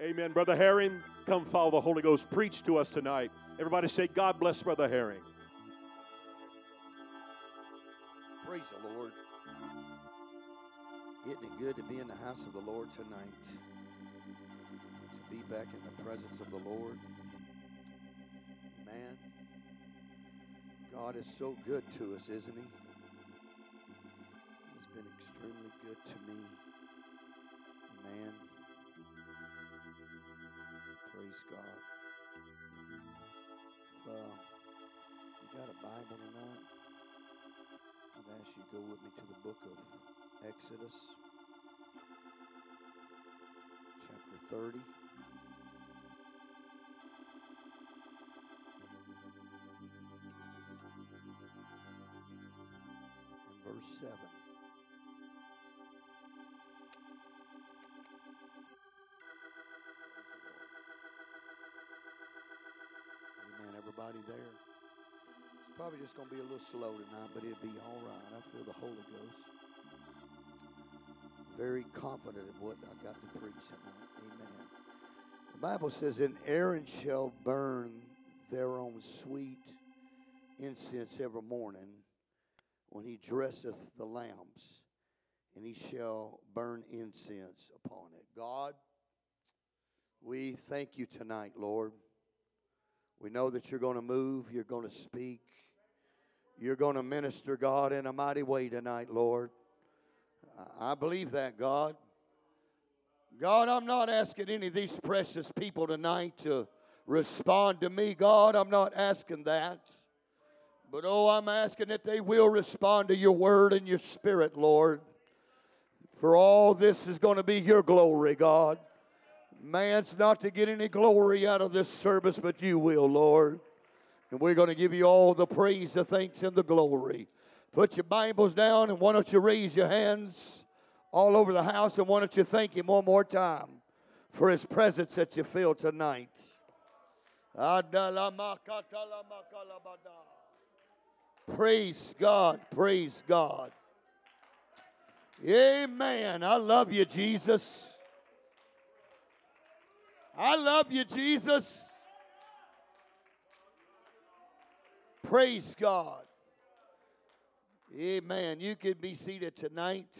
Amen. Brother Herring, come follow the Holy Ghost. Preach to us tonight. Everybody say, God bless Brother Herring. Praise the Lord. Isn't it good to be in the house of the Lord tonight? To be back in the presence of the Lord. Amen. God is so good to us, isn't He? He's been extremely good to me. Amen. Praise God. If uh, you got a Bible tonight, I'd ask you to go with me to the book of Exodus, chapter 30. And verse 7. Amen. Everybody there? It's probably just going to be a little slow tonight, but it'll be all right. I feel the Holy Ghost. Very confident in what I got to preach tonight. Amen. The Bible says, And Aaron shall burn thereon sweet incense every morning when he dresseth the lamps, and he shall burn incense upon it. God, we thank you tonight, Lord. We know that you're going to move, you're going to speak, you're going to minister, God, in a mighty way tonight, Lord. I believe that, God. God, I'm not asking any of these precious people tonight to respond to me, God. I'm not asking that. But oh, I'm asking that they will respond to your word and your spirit, Lord. For all this is going to be your glory, God. Man's not to get any glory out of this service, but you will, Lord. And we're going to give you all the praise, the thanks, and the glory. Put your Bibles down, and why don't you raise your hands all over the house, and why don't you thank Him one more time for His presence that you feel tonight. Praise God, praise God. Amen. I love you, Jesus. I love you, Jesus. Praise God. Amen. You could be seated tonight.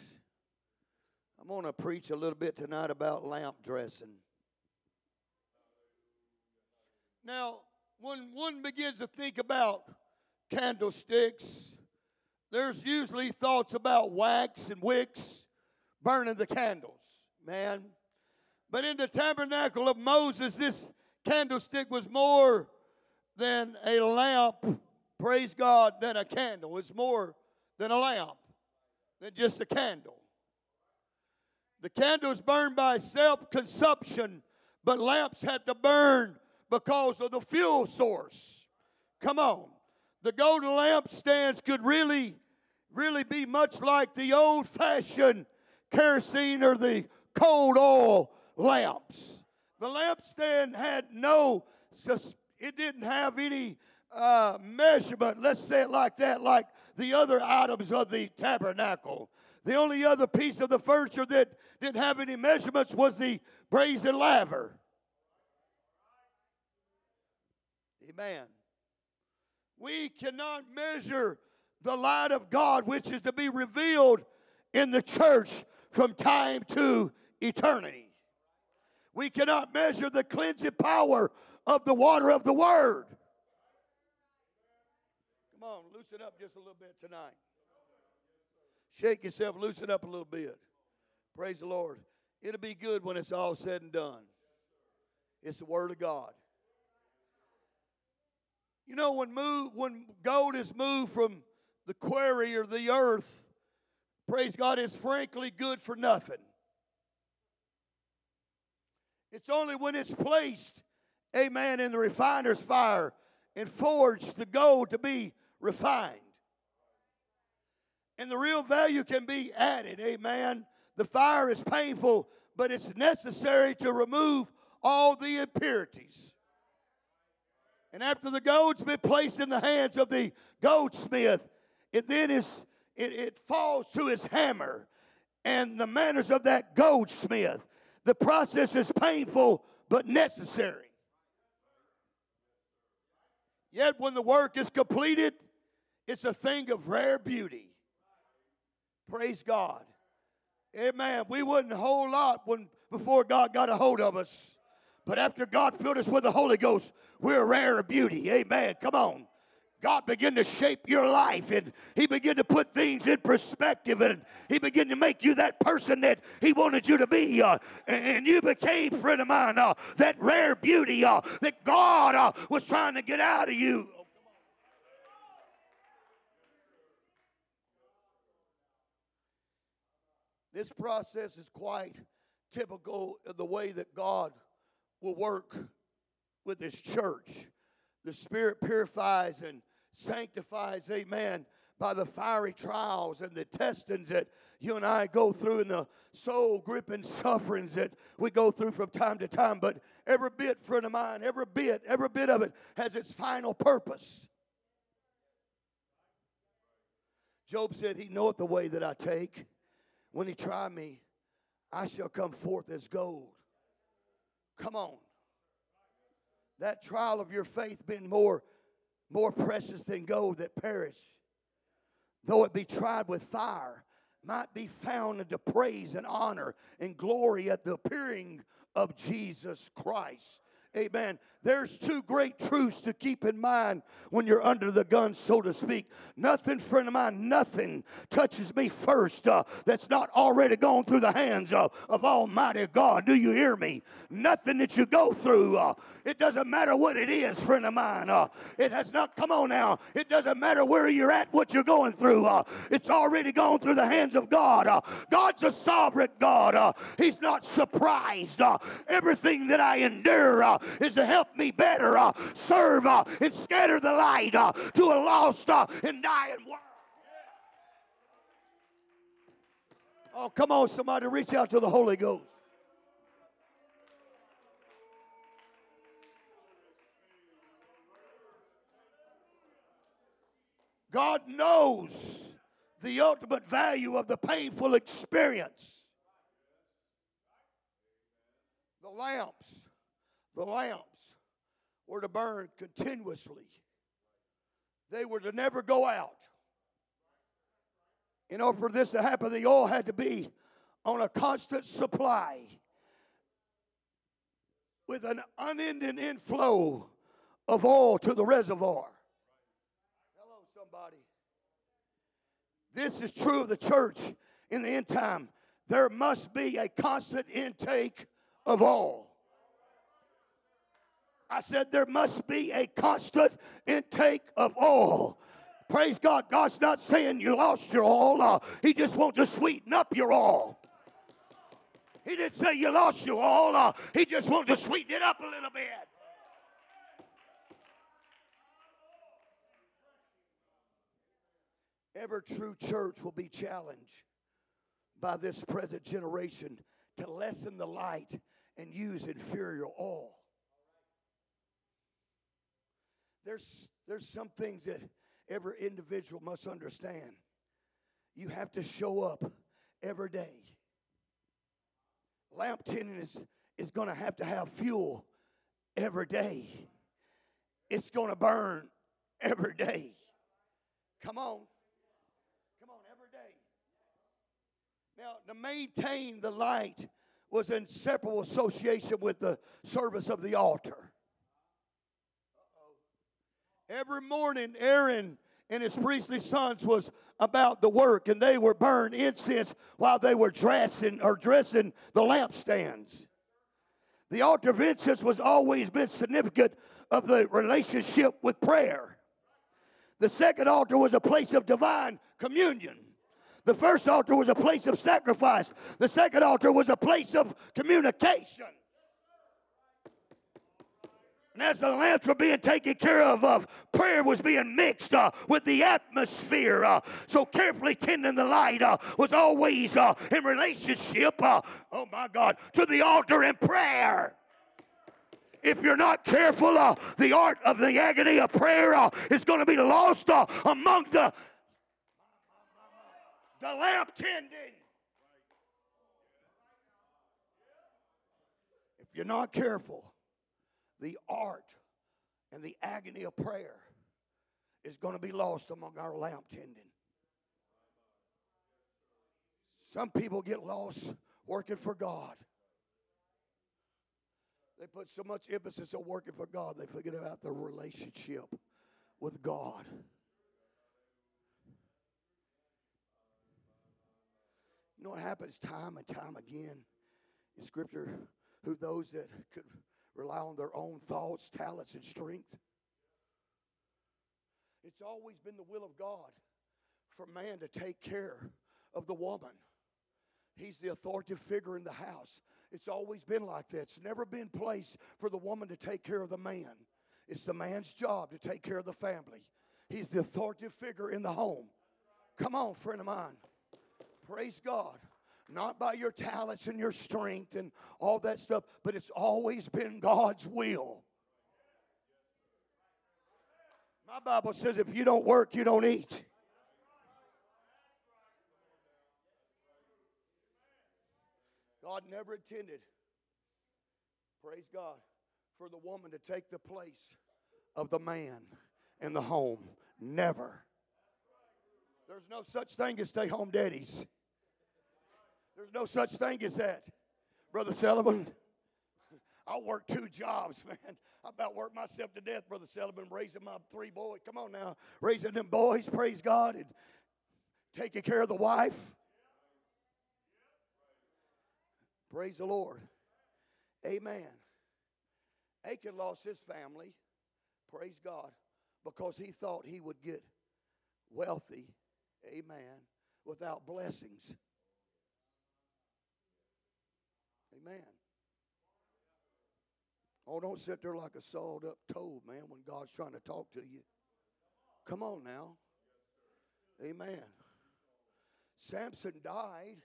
I'm going to preach a little bit tonight about lamp dressing. Now, when one begins to think about candlesticks, there's usually thoughts about wax and wicks burning the candles. Man, but in the tabernacle of Moses, this candlestick was more than a lamp, praise God, than a candle. It's more than a lamp, than just a candle. The candle is burned by self consumption, but lamps had to burn because of the fuel source. Come on. The golden lampstands could really, really be much like the old fashioned kerosene or the coal oil lamps. The lampstand had no, it didn't have any uh, measurement, let's say it like that, like the other items of the tabernacle. The only other piece of the furniture that didn't have any measurements was the brazen laver. Amen. We cannot measure the light of God, which is to be revealed in the church from time to eternity. We cannot measure the cleansing power of the water of the Word. Come on, loosen up just a little bit tonight. Shake yourself, loosen up a little bit. Praise the Lord. It'll be good when it's all said and done. It's the Word of God. You know, when move, when gold is moved from the quarry or the earth, praise God, it's frankly good for nothing. It's only when it's placed, amen, in the refiner's fire and forged the gold to be refined. And the real value can be added, amen. The fire is painful, but it's necessary to remove all the impurities. And after the gold's been placed in the hands of the goldsmith, it then is it, it falls to his hammer and the manners of that goldsmith The process is painful but necessary. Yet when the work is completed, it's a thing of rare beauty. Praise God. Amen. We wasn't a whole lot when before God got a hold of us. But after God filled us with the Holy Ghost, we're a rare beauty. Amen. Come on. God began to shape your life and He began to put things in perspective and He began to make you that person that He wanted you to be. Uh, and you became, friend of mine, uh, that rare beauty uh, that God uh, was trying to get out of you. This process is quite typical of the way that God will work with His church. The Spirit purifies and sanctifies, amen, by the fiery trials and the testings that you and I go through and the soul gripping sufferings that we go through from time to time. But every bit, friend of mine, every bit, every bit of it has its final purpose. Job said, He knoweth the way that I take. When he try me, I shall come forth as gold. Come on. That trial of your faith being more, more precious than gold that perish, though it be tried with fire, might be found unto praise and honor and glory at the appearing of Jesus Christ. Amen. There's two great truths to keep in mind when you're under the gun, so to speak. Nothing, friend of mine, nothing touches me first uh, that's not already gone through the hands of, of Almighty God. Do you hear me? Nothing that you go through, uh, it doesn't matter what it is, friend of mine. Uh, it has not, come on now, it doesn't matter where you're at, what you're going through. Uh, it's already gone through the hands of God. Uh, God's a sovereign God. Uh, he's not surprised. everything that I endure is to help me better uh, serve uh, and scatter the light uh, to a lost and dying world. Oh, come on, somebody, reach out to the Holy Ghost. God knows the ultimate value of the painful experience. The lamps, the lamps were to burn continuously, they were to never go out. In order for this to happen, the oil had to be on a constant supply with an unending inflow of oil to the reservoir. Hello, somebody. This is true of the church in the end time. There must be a constant intake of oil. I said there must be a constant intake of oil. Praise God. God's not saying you lost your oil. Uh, he just wants to sweeten up your oil. He didn't say you lost your oil. Uh, he just wants to sweeten it up a little bit. Every true church will be challenged by this present generation to lessen the light and use inferior oil. There's, there's some things that every individual must understand. You have to show up every day. Lamp tending is, is going to have to have fuel every day. It's going to burn every day. Come on. Come on, every day. Now, to maintain the light was inseparable association with the service of the altar. Every morning, Aaron and his priestly sons was about the work, and they were burning incense while they were dressing or dressing the lampstands. The altar of incense was always been significant of the relationship with prayer. The second altar was a place of divine communion. The first altar was a place of sacrifice. The second altar was a place of communication. And as the lamps were being taken care of, uh, prayer was being mixed uh, with the atmosphere. Uh, so carefully tending the light uh, was always uh, in relationship, uh, oh my God, to the altar and prayer. If you're not careful, the art of the agony of prayer is going to be lost among the, the lamp tending. If you're not careful, the art and the agony of prayer is going to be lost among our lamp tending. Some people get lost working for God. They put so much emphasis on working for God, they forget about their relationship with God. You know what happens time and time again in Scripture? Who those that could rely on their own thoughts, talents, and strength? It's always been the will of God for man to take care of the woman. He's the authoritative figure in the house. It's always been like that. It's never been place for the woman to take care of the man. It's the man's job to take care of the family. He's the authoritative figure in the home. Come on, friend of mine. Praise God. Not by your talents and your strength and all that stuff, but it's always been God's will. My Bible says if you don't work, you don't eat. God never intended, praise God, for the woman to take the place of the man in the home. Never. There's no such thing as stay home daddies. There's no such thing as that. Brother Sullivan, I work two jobs, man. I about worked myself to death, Brother Sullivan, raising my three boys. Come on now. Raising them boys, praise God, and taking care of the wife. Praise the Lord. Amen. Achan lost his family, praise God, because he thought he would get wealthy, amen, without blessings. Amen. Oh, don't sit there like a sawed up toad, man, when God's trying to talk to you. Come on now. Amen. Samson died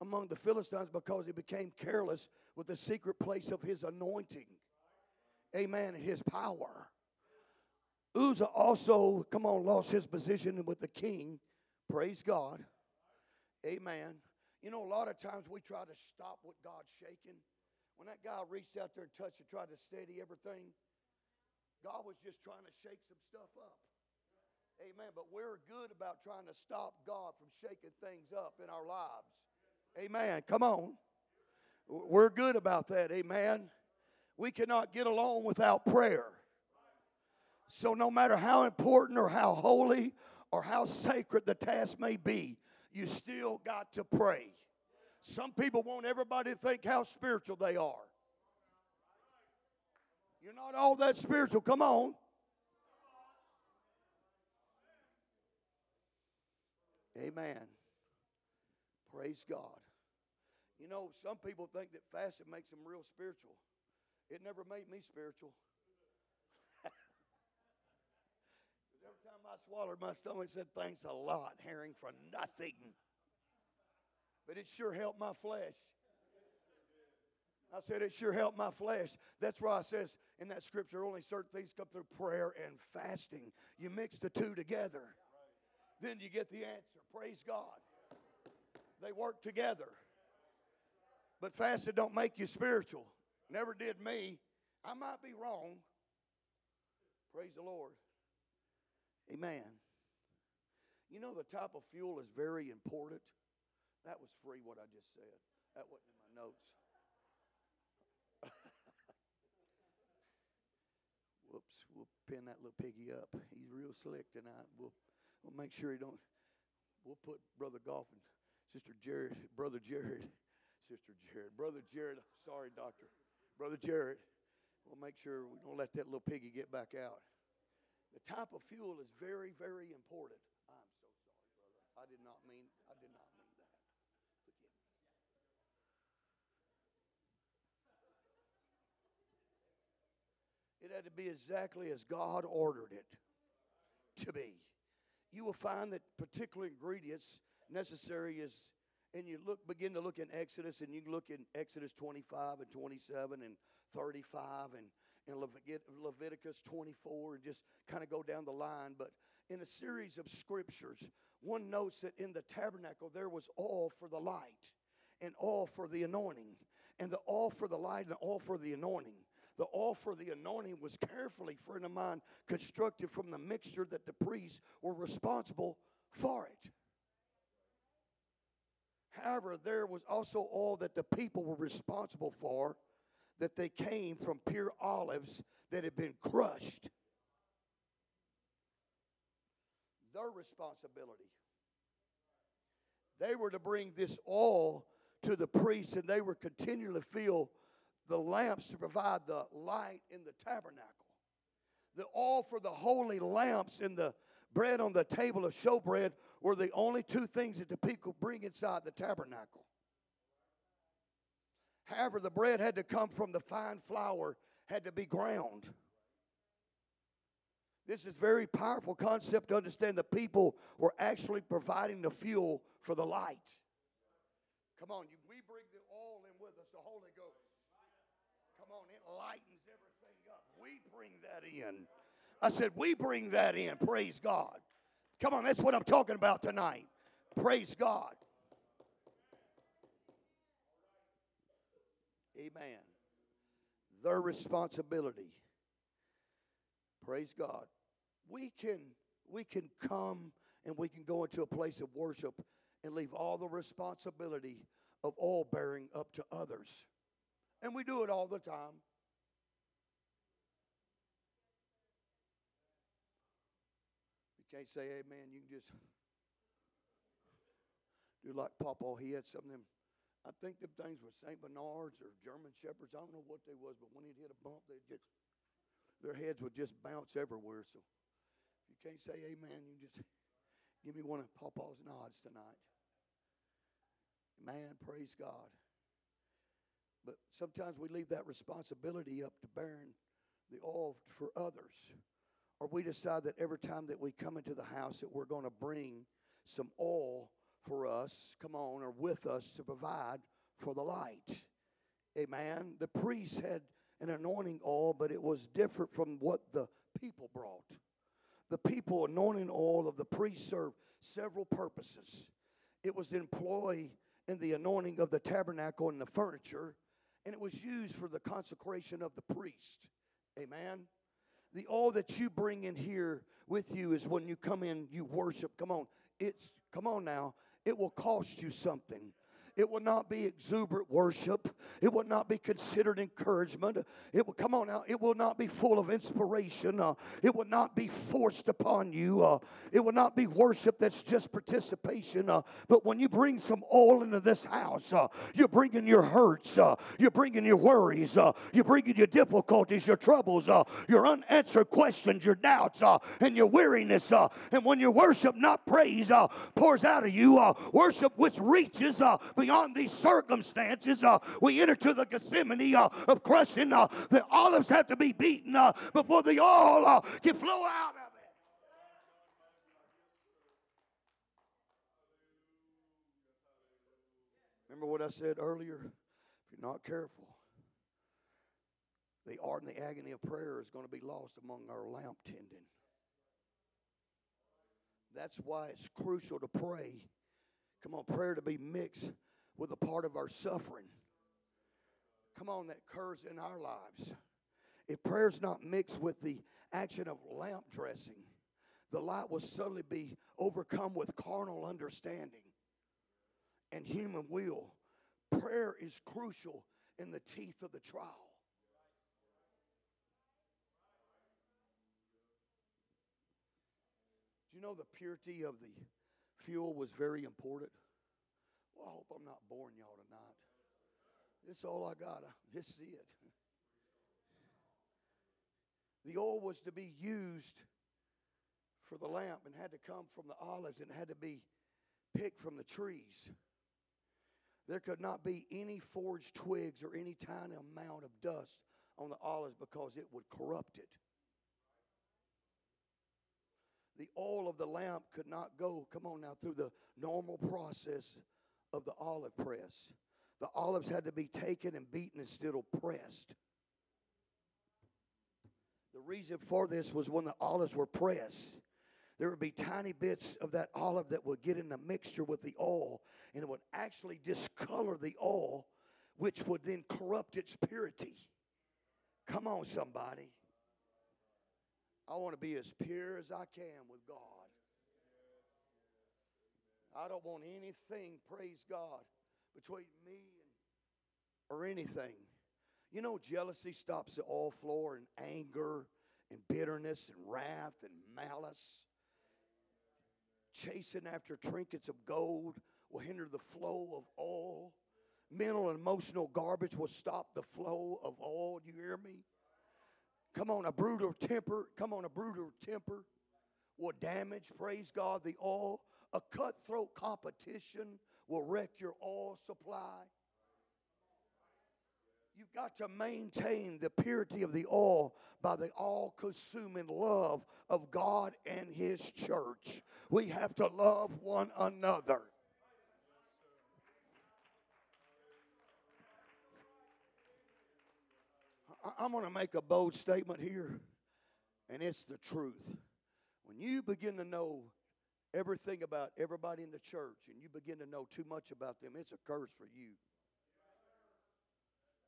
among the Philistines because he became careless with the secret place of his anointing. Amen. And his power. Uzzah also, come on, lost his position with the king. Praise God. Amen. You know, a lot of times we try to stop what God's shaking. When that guy reached out there and touched and tried to steady everything, God was just trying to shake some stuff up. Amen. But we're good about trying to stop God from shaking things up in our lives. Amen. Come on. We're good about that. Amen. We cannot get along without prayer. So, no matter how important or how holy or how sacred the task may be, you still got to pray. Some people want everybody to think how spiritual they are. You're not all that spiritual. Come on. Amen. Praise God. You know, some people think that fasting makes them real spiritual. It never made me spiritual. every time I swallowed, my stomach and said, Thanks a lot, herring, for nothing. But it sure helped my flesh. I said, It sure helped my flesh. That's why I says in that scripture, only certain things come through prayer and fasting. You mix the two together, then you get the answer. Praise God. They work together. But fasting don't make you spiritual. Never did me. I might be wrong. Praise the Lord. Amen. You know, the type of fuel is very important. That was free, what I just said. That wasn't in my notes. Whoops, we'll pin that little piggy up. He's real slick tonight. We'll, we'll make sure he don't. We'll put Brother Golfin Sister Jared, Brother Jared, Sister Jared, Brother Jared, sorry, doctor, Brother Jared, we'll make sure we don't let that little piggy get back out. The type of fuel is very, very important. I'm so sorry, brother. I did not mean, I did not mean that. Forgive me. It had to be exactly as God ordered it to be. You will find that particular ingredients necessary is and you look begin to look in Exodus and you look in Exodus 25 and 27 and 35 and in Leviticus 24 and just kind of go down the line but in a series of scriptures one notes that in the tabernacle there was all for the light and all for the anointing and the oil for the light and oil for the anointing. The oil for the anointing was carefully, friend of mine, constructed from the mixture that the priests were responsible for it. However, there was also all that the people were responsible for, that they came from pure olives that had been crushed. Their responsibility. They were to bring this oil to the priests, and they were continually fill the lamps to provide the light in the tabernacle. The oil for the holy lamps and the bread on the table of showbread were the only two things that the people bring inside the tabernacle. However, the bread had to come from the fine flour, had to be ground. This is very powerful concept to understand the people were actually providing the fuel for the light. Come on, we bring the oil in with us, the Holy Ghost. Come on, it lightens everything up. We bring that in. I said, we bring that in. Praise God. Come on, that's what I'm talking about tonight. Praise God. Amen. Their responsibility. Praise God. We can we can come and we can go into a place of worship and leave all the responsibility of all bearing up to others. And we do it all the time. You can't say amen. You can just do like Papa. He had some of them. I think them things were St. Bernards or German Shepherds. I don't know what they was, but when he'd hit a bump, they just their heads would just bounce everywhere. So if you can't say amen, you just give me one of Papa's nods tonight. Man, praise God. But sometimes we leave that responsibility up to bearing the oil for others. Or we decide that every time that we come into the house that we're going to bring some oil for us, come on, or with us to provide for the light. Amen. The priest had an anointing oil, but it was different from what the people brought. The people anointing oil of the priest served several purposes. It was employed in the anointing of the tabernacle and the furniture, and it was used for the consecration of the priest. Amen. The all that you bring in here with you is when you come in, you worship. Come on, it's come on now. It will cost you something. It will not be exuberant worship. It will not be considered encouragement. It will come on now. It will not be full of inspiration. Uh, it will not be forced upon you. Uh, it will not be worship that's just participation. Uh, but when you bring some oil into this house, uh, you're bringing your hurts. Uh, you're bringing your worries. Uh, you're bringing your difficulties, your troubles, your unanswered questions, your doubts, and your weariness. and when your worship, not praise, pours out of you, worship which reaches beyond these circumstances. Uh, we enter to the Gethsemane uh, of crushing. Uh, the olives have to be beaten uh, before the oil uh, can flow out of it. Remember what I said earlier? If you're not careful, the art and the agony of prayer is going to be lost among our lamp tending. That's why it's crucial to pray. Come on, prayer to be mixed with a part of our suffering. Come on, that occurs in our lives. If prayer's not mixed with the action of lamp dressing, the light will suddenly be overcome with carnal understanding and human will. Prayer is crucial in the teeth of the trial. Do you know the purity of the fuel was very important? Well, I hope I'm not boring y'all tonight. This all I got. This is it. The oil was to be used for the lamp and had to come from the olives and had to be picked from the trees. There could not be any forged twigs or any tiny amount of dust on the olives because it would corrupt it. The oil of the lamp could not go, come on now, through the normal process of the olive press. The olives had to be taken and beaten and still pressed. The reason for this was when the olives were pressed, there would be tiny bits of that olive that would get in the mixture with the oil, and it would actually discolor the oil which would then corrupt its purity. Come on, somebody. I want to be as pure as I can with God. I don't want anything, praise God, between me and or anything. You know, jealousy stops the all flow and anger and bitterness and wrath and malice. Chasing after trinkets of gold will hinder the flow of all. Mental and emotional garbage will stop the flow of all. Do you hear me? Come on, a brutal temper. Come on, a brutal temper will damage, praise God, the oil. A cutthroat competition will wreck your oil supply. You've got to maintain the purity of the oil by the all consuming love of God and His church. We have to love one another. I'm going to make a bold statement here, and it's the truth. When you begin to know everything about everybody in the church and you begin to know too much about them, it's a curse for you.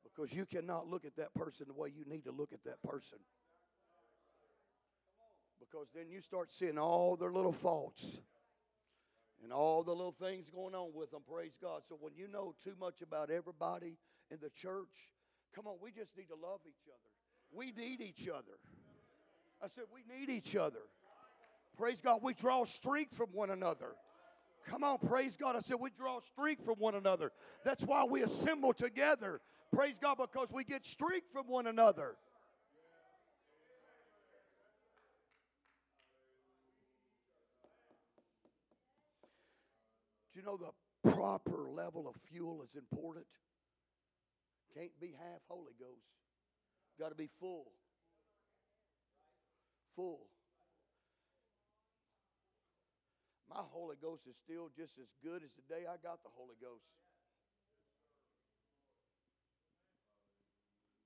Because you cannot look at that person the way you need to look at that person. Because then you start seeing all their little faults and all the little things going on with them, praise God. So when you know too much about everybody in the church, come on, we just need to love each other. We need each other. I said, we need each other. Praise God. We draw strength from one another. Come on, praise God. I said we draw strength from one another. That's why we assemble together. Praise God, because we get strength from one another. Do you know the proper level of fuel is important? Can't be half Holy Ghost. Got to be full. Full. My Holy Ghost is still just as good as the day I got the Holy Ghost.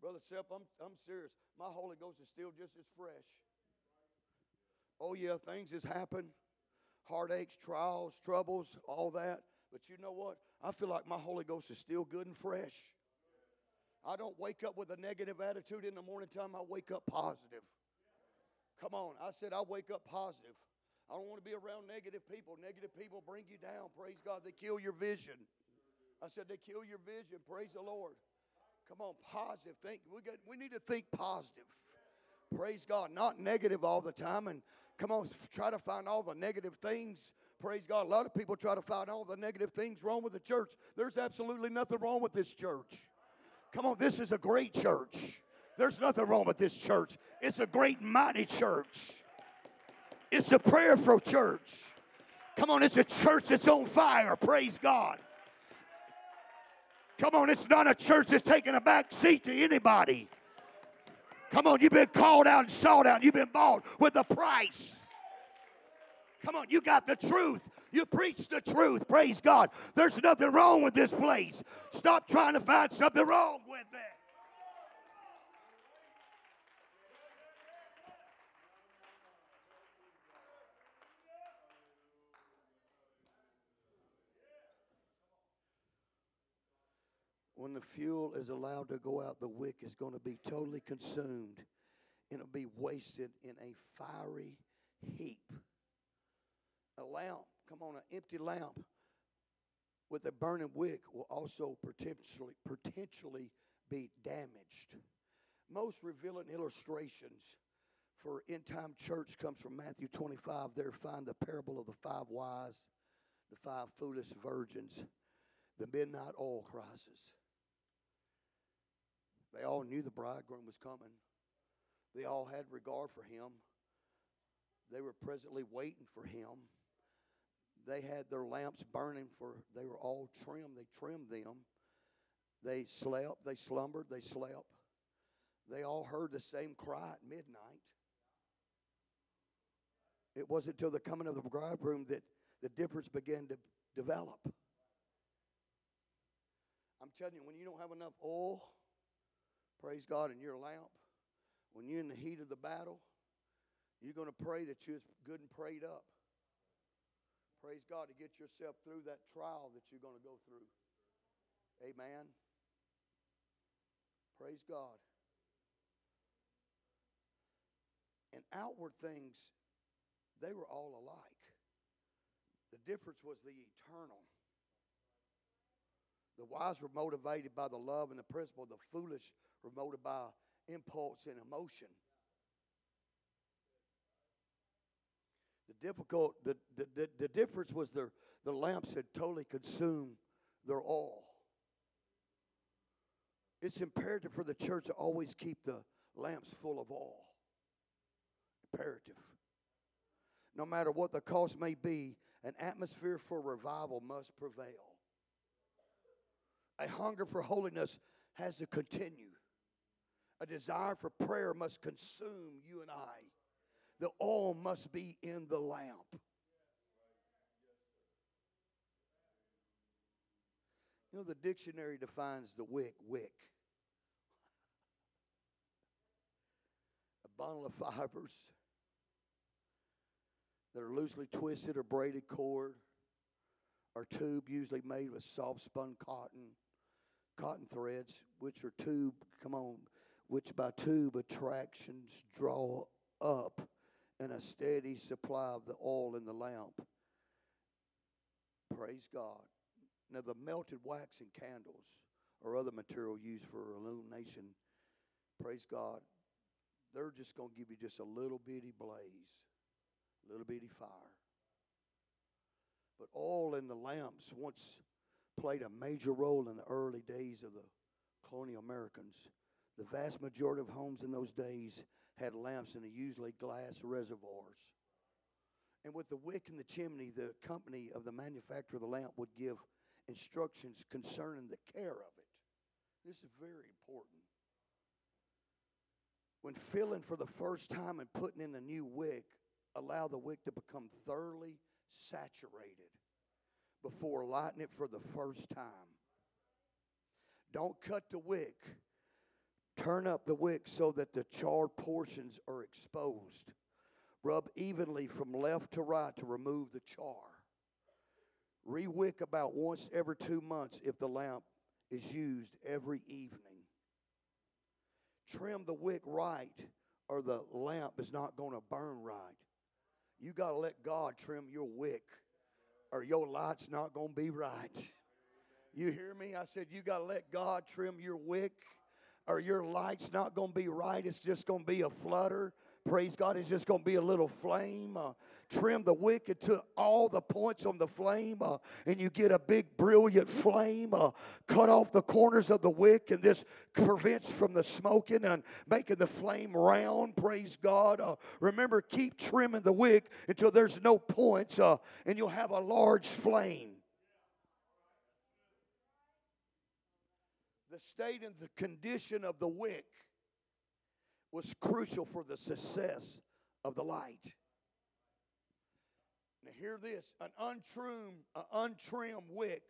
Brother Sepp, I'm, I'm serious. My Holy Ghost is still just as fresh. Oh, yeah, things has happened heartaches, trials, troubles, all that. But you know what? I feel like my Holy Ghost is still good and fresh. I don't wake up with a negative attitude in the morning time, I wake up positive. Come on, I said I wake up positive. I don't want to be around negative people. Negative people bring you down. Praise God. They kill your vision. I said they kill your vision. Praise the Lord. Come on, positive. Think we got we need to think positive. Praise God, not negative all the time. And come on, try to find all the negative things. Praise God. A lot of people try to find all the negative things wrong with the church. There's absolutely nothing wrong with this church. Come on, this is a great church. There's nothing wrong with this church. It's a great, mighty church. It's a prayerful church. Come on, it's a church that's on fire. Praise God. Come on, it's not a church that's taking a back seat to anybody. Come on, you've been called out and sought out. You've been bought with a price. Come on, you got the truth. You preach the truth. Praise God. There's nothing wrong with this place. Stop trying to find something wrong with it. When the fuel is allowed to go out, the wick is going to be totally consumed and it'll be wasted in a fiery heap. A lamp, come on, an empty lamp with a burning wick will also potentially potentially be damaged. Most revealing illustrations for end time church comes from Matthew 25. There find the parable of the five wise, the five foolish virgins, the midnight oil crisis. They all knew the bridegroom was coming. They all had regard for him. They were presently waiting for him. They had their lamps burning for they were all trimmed. They trimmed them. They slept, they slumbered, they slept. They all heard the same cry at midnight. It wasn't until the coming of the bridegroom that the difference began to develop. I'm telling you, when you don't have enough oil, praise God, in your lamp, when you're in the heat of the battle, you're going to pray that you're good and prayed up. Praise God to get yourself through that trial that you're going to go through. Amen. Praise God. And outward things, they were all alike. The difference was the eternal. The wise were motivated by the love and the principle. The foolish motivated by impulse and emotion. The difficult, the, the, the, the difference was their, the lamps had totally consumed their oil. It's imperative for the church to always keep the lamps full of oil. Imperative. No matter what the cost may be, an atmosphere for revival must prevail. A hunger for holiness has to continue. A desire for prayer must consume you and I. The oil must be in the lamp. You know, the dictionary defines the wick, wick. A bundle of fibers that are loosely twisted or braided cord or tube usually made with soft spun cotton cotton threads which are tube come on which by tube attractions draw up in a steady supply of the oil in the lamp praise god now the melted wax in candles or other material used for illumination praise god they're just going to give you just a little bitty blaze a little bitty fire. But oil in the lamps once played a major role in the early days of the colonial Americans. The vast majority of homes in those days had lamps in the usually glass reservoirs. And with the wick in the chimney, the company of the manufacturer of the lamp would give instructions concerning the care of it. This is very important. When filling for the first time and putting in the new wick, allow the wick to become thoroughly saturated before lighting it for the first time. Don't cut the wick. Turn up the wick so that the charred portions are exposed. Rub evenly from left to right to remove the char. Rewick about once every two months if the lamp is used every evening. Trim the wick right, or the lamp is not going to burn right. You got to let God trim your wick, or your light's not going to be right. You hear me? I said, You got to let God trim your wick, or your light's not going to be right. It's just going to be a flutter. Praise God, it's just going to be a little flame. Uh, trim the wick to all the points on the flame, uh, and you get a big, brilliant flame. Uh, cut off the corners of the wick, and this prevents from the smoking and making the flame round. Praise God. Uh, remember, keep trimming the wick until there's no points, uh, and you'll have a large flame. The state and the condition of the wick was crucial for the success of the light. Now, hear this an untrimmed, an untrimmed wick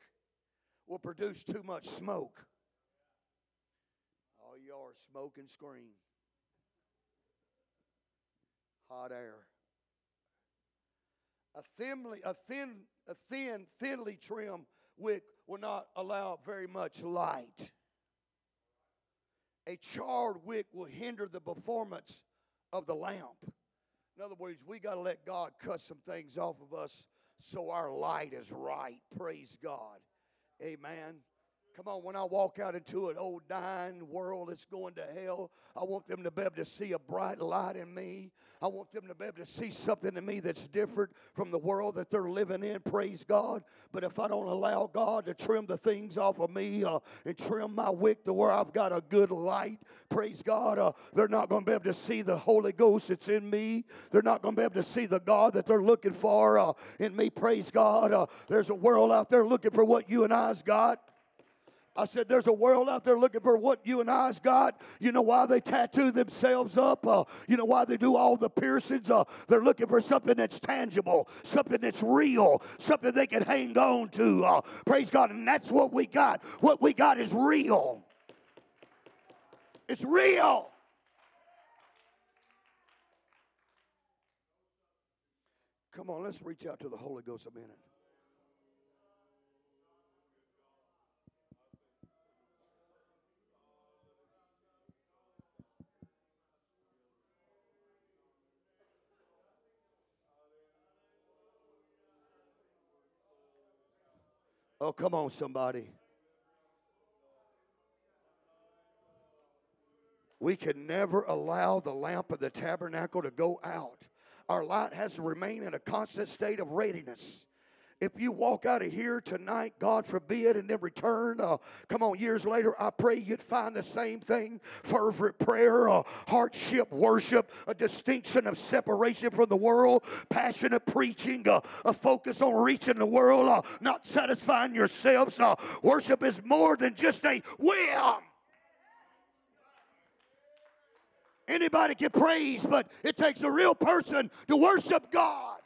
will produce too much smoke. All y'all are smoke and scream. Hot air. A thinly, a thin, a thin, thinly trimmed wick will not allow very much light a charred wick will hinder the performance of the lamp. In other words, we got to let God cut some things off of us so our light is right. Praise God. Amen. Come on, when I walk out into an old dying world that's going to hell, I want them to be able to see a bright light in me. I want them to be able to see something in me that's different from the world that they're living in. Praise God. But if I don't allow God to trim the things off of me uh, and trim my wick to where I've got a good light, praise God, uh, they're not going to be able to see the Holy Ghost that's in me. They're not going to be able to see the God that they're looking for uh, in me. Praise God. Uh, there's a world out there looking for what you and I's got. I said, there's a world out there looking for what you and I's got. You know why they tattoo themselves up? Uh, you know why they do all the piercings? Uh, they're looking for something that's tangible, something that's real, something they can hang on to. Uh, praise God. And that's what we got. What we got is real. It's real. Come on, let's reach out to the Holy Ghost a minute. Oh, come on, somebody. We can never allow the lamp of the tabernacle to go out. Our light has to remain in a constant state of readiness. If you walk out of here tonight, God forbid, and then return, uh, come on, years later, I pray you'd find the same thing fervent prayer, uh, hardship worship, a distinction of separation from the world, passionate preaching, uh, a focus on reaching the world, uh, not satisfying yourselves. Uh, worship is more than just a whim. Anybody can praise, but it takes a real person to worship God.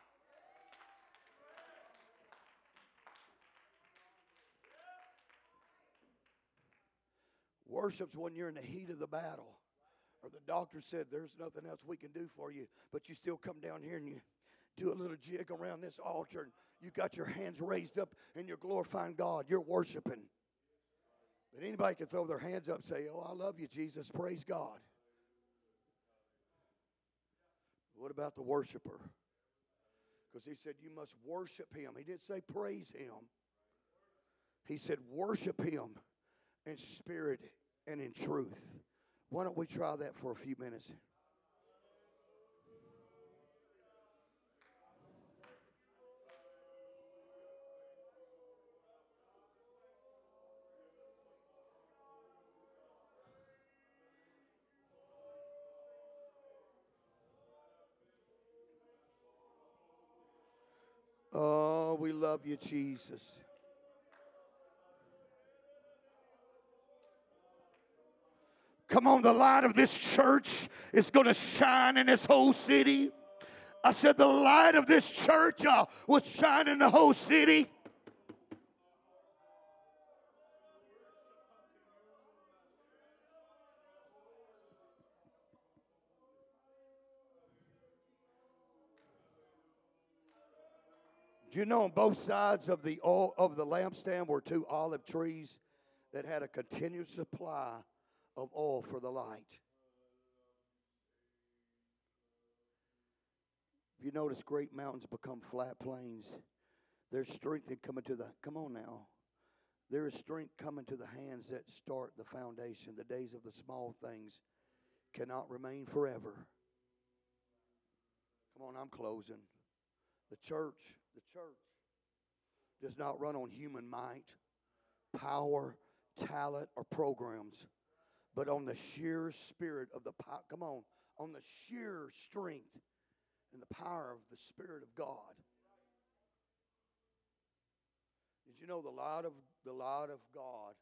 Worship's when you're in the heat of the battle. Or the doctor said, There's nothing else we can do for you, but you still come down here and you do a little jig around this altar and you got your hands raised up and you're glorifying God. You're worshiping. But anybody can throw their hands up and say, Oh, I love you, Jesus. Praise God. What about the worshiper? Because he said, You must worship him. He didn't say praise him, he said, Worship him in spirit and in truth. Why don't we try that for a few minutes? Oh, we love you, Jesus. Come on, the light of this church is going to shine in this whole city. I said, the light of this church uh, will shine in the whole city. Do you know on both sides of the of the lampstand were two olive trees that had a continuous supply of oil for the light? If you notice, great mountains become flat plains. There's strength in coming to the. Come on now. There is strength coming to the hands that start the foundation. The days of the small things cannot remain forever. Come on, I'm closing. The church the church does not run on human might, power, talent, or programs, but on the sheer spirit of the power. Come on, on the sheer strength and the power of the Spirit of God. Did you know the light of the light of God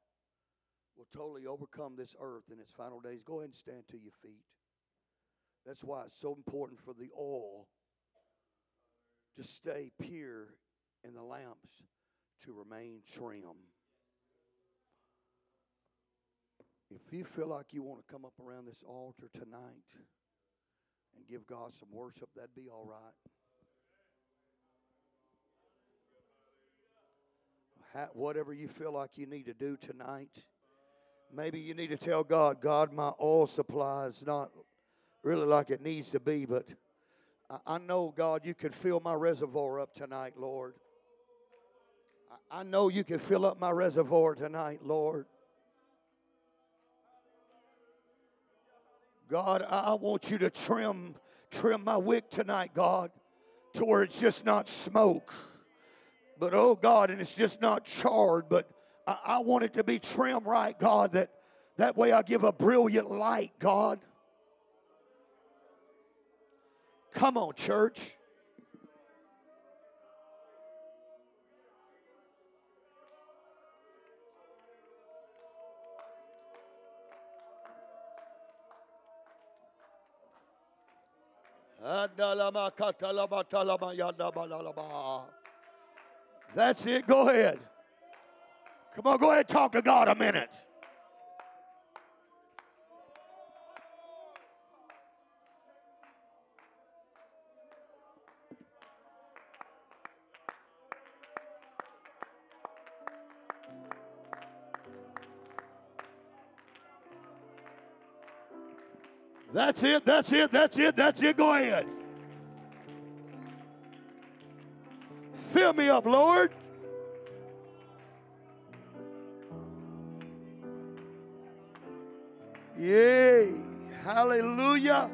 will totally overcome this earth in its final days? Go ahead and stand to your feet. That's why it's so important for the oil to stay pure and the lamps to remain trim. If you feel like you want to come up around this altar tonight and give God some worship, that'd be all right. whatever you feel like you need to do tonight, maybe you need to tell God, God, my oil supply is not really like it needs to be, but I know, God, you can fill my reservoir up tonight, Lord. I know you can fill up my reservoir tonight, Lord. God, I want you to trim trim my wick tonight, God, to where it's just not smoke. But oh God, and it's just not charred, but I, I want it to be trim right, God, that that way I give a brilliant light, God. Come on, church. That's it. Go ahead. Come on, go ahead talk to God a minute. That's it, that's it, that's it, that's it. Go ahead. Fill me up, Lord. Yay. Hallelujah.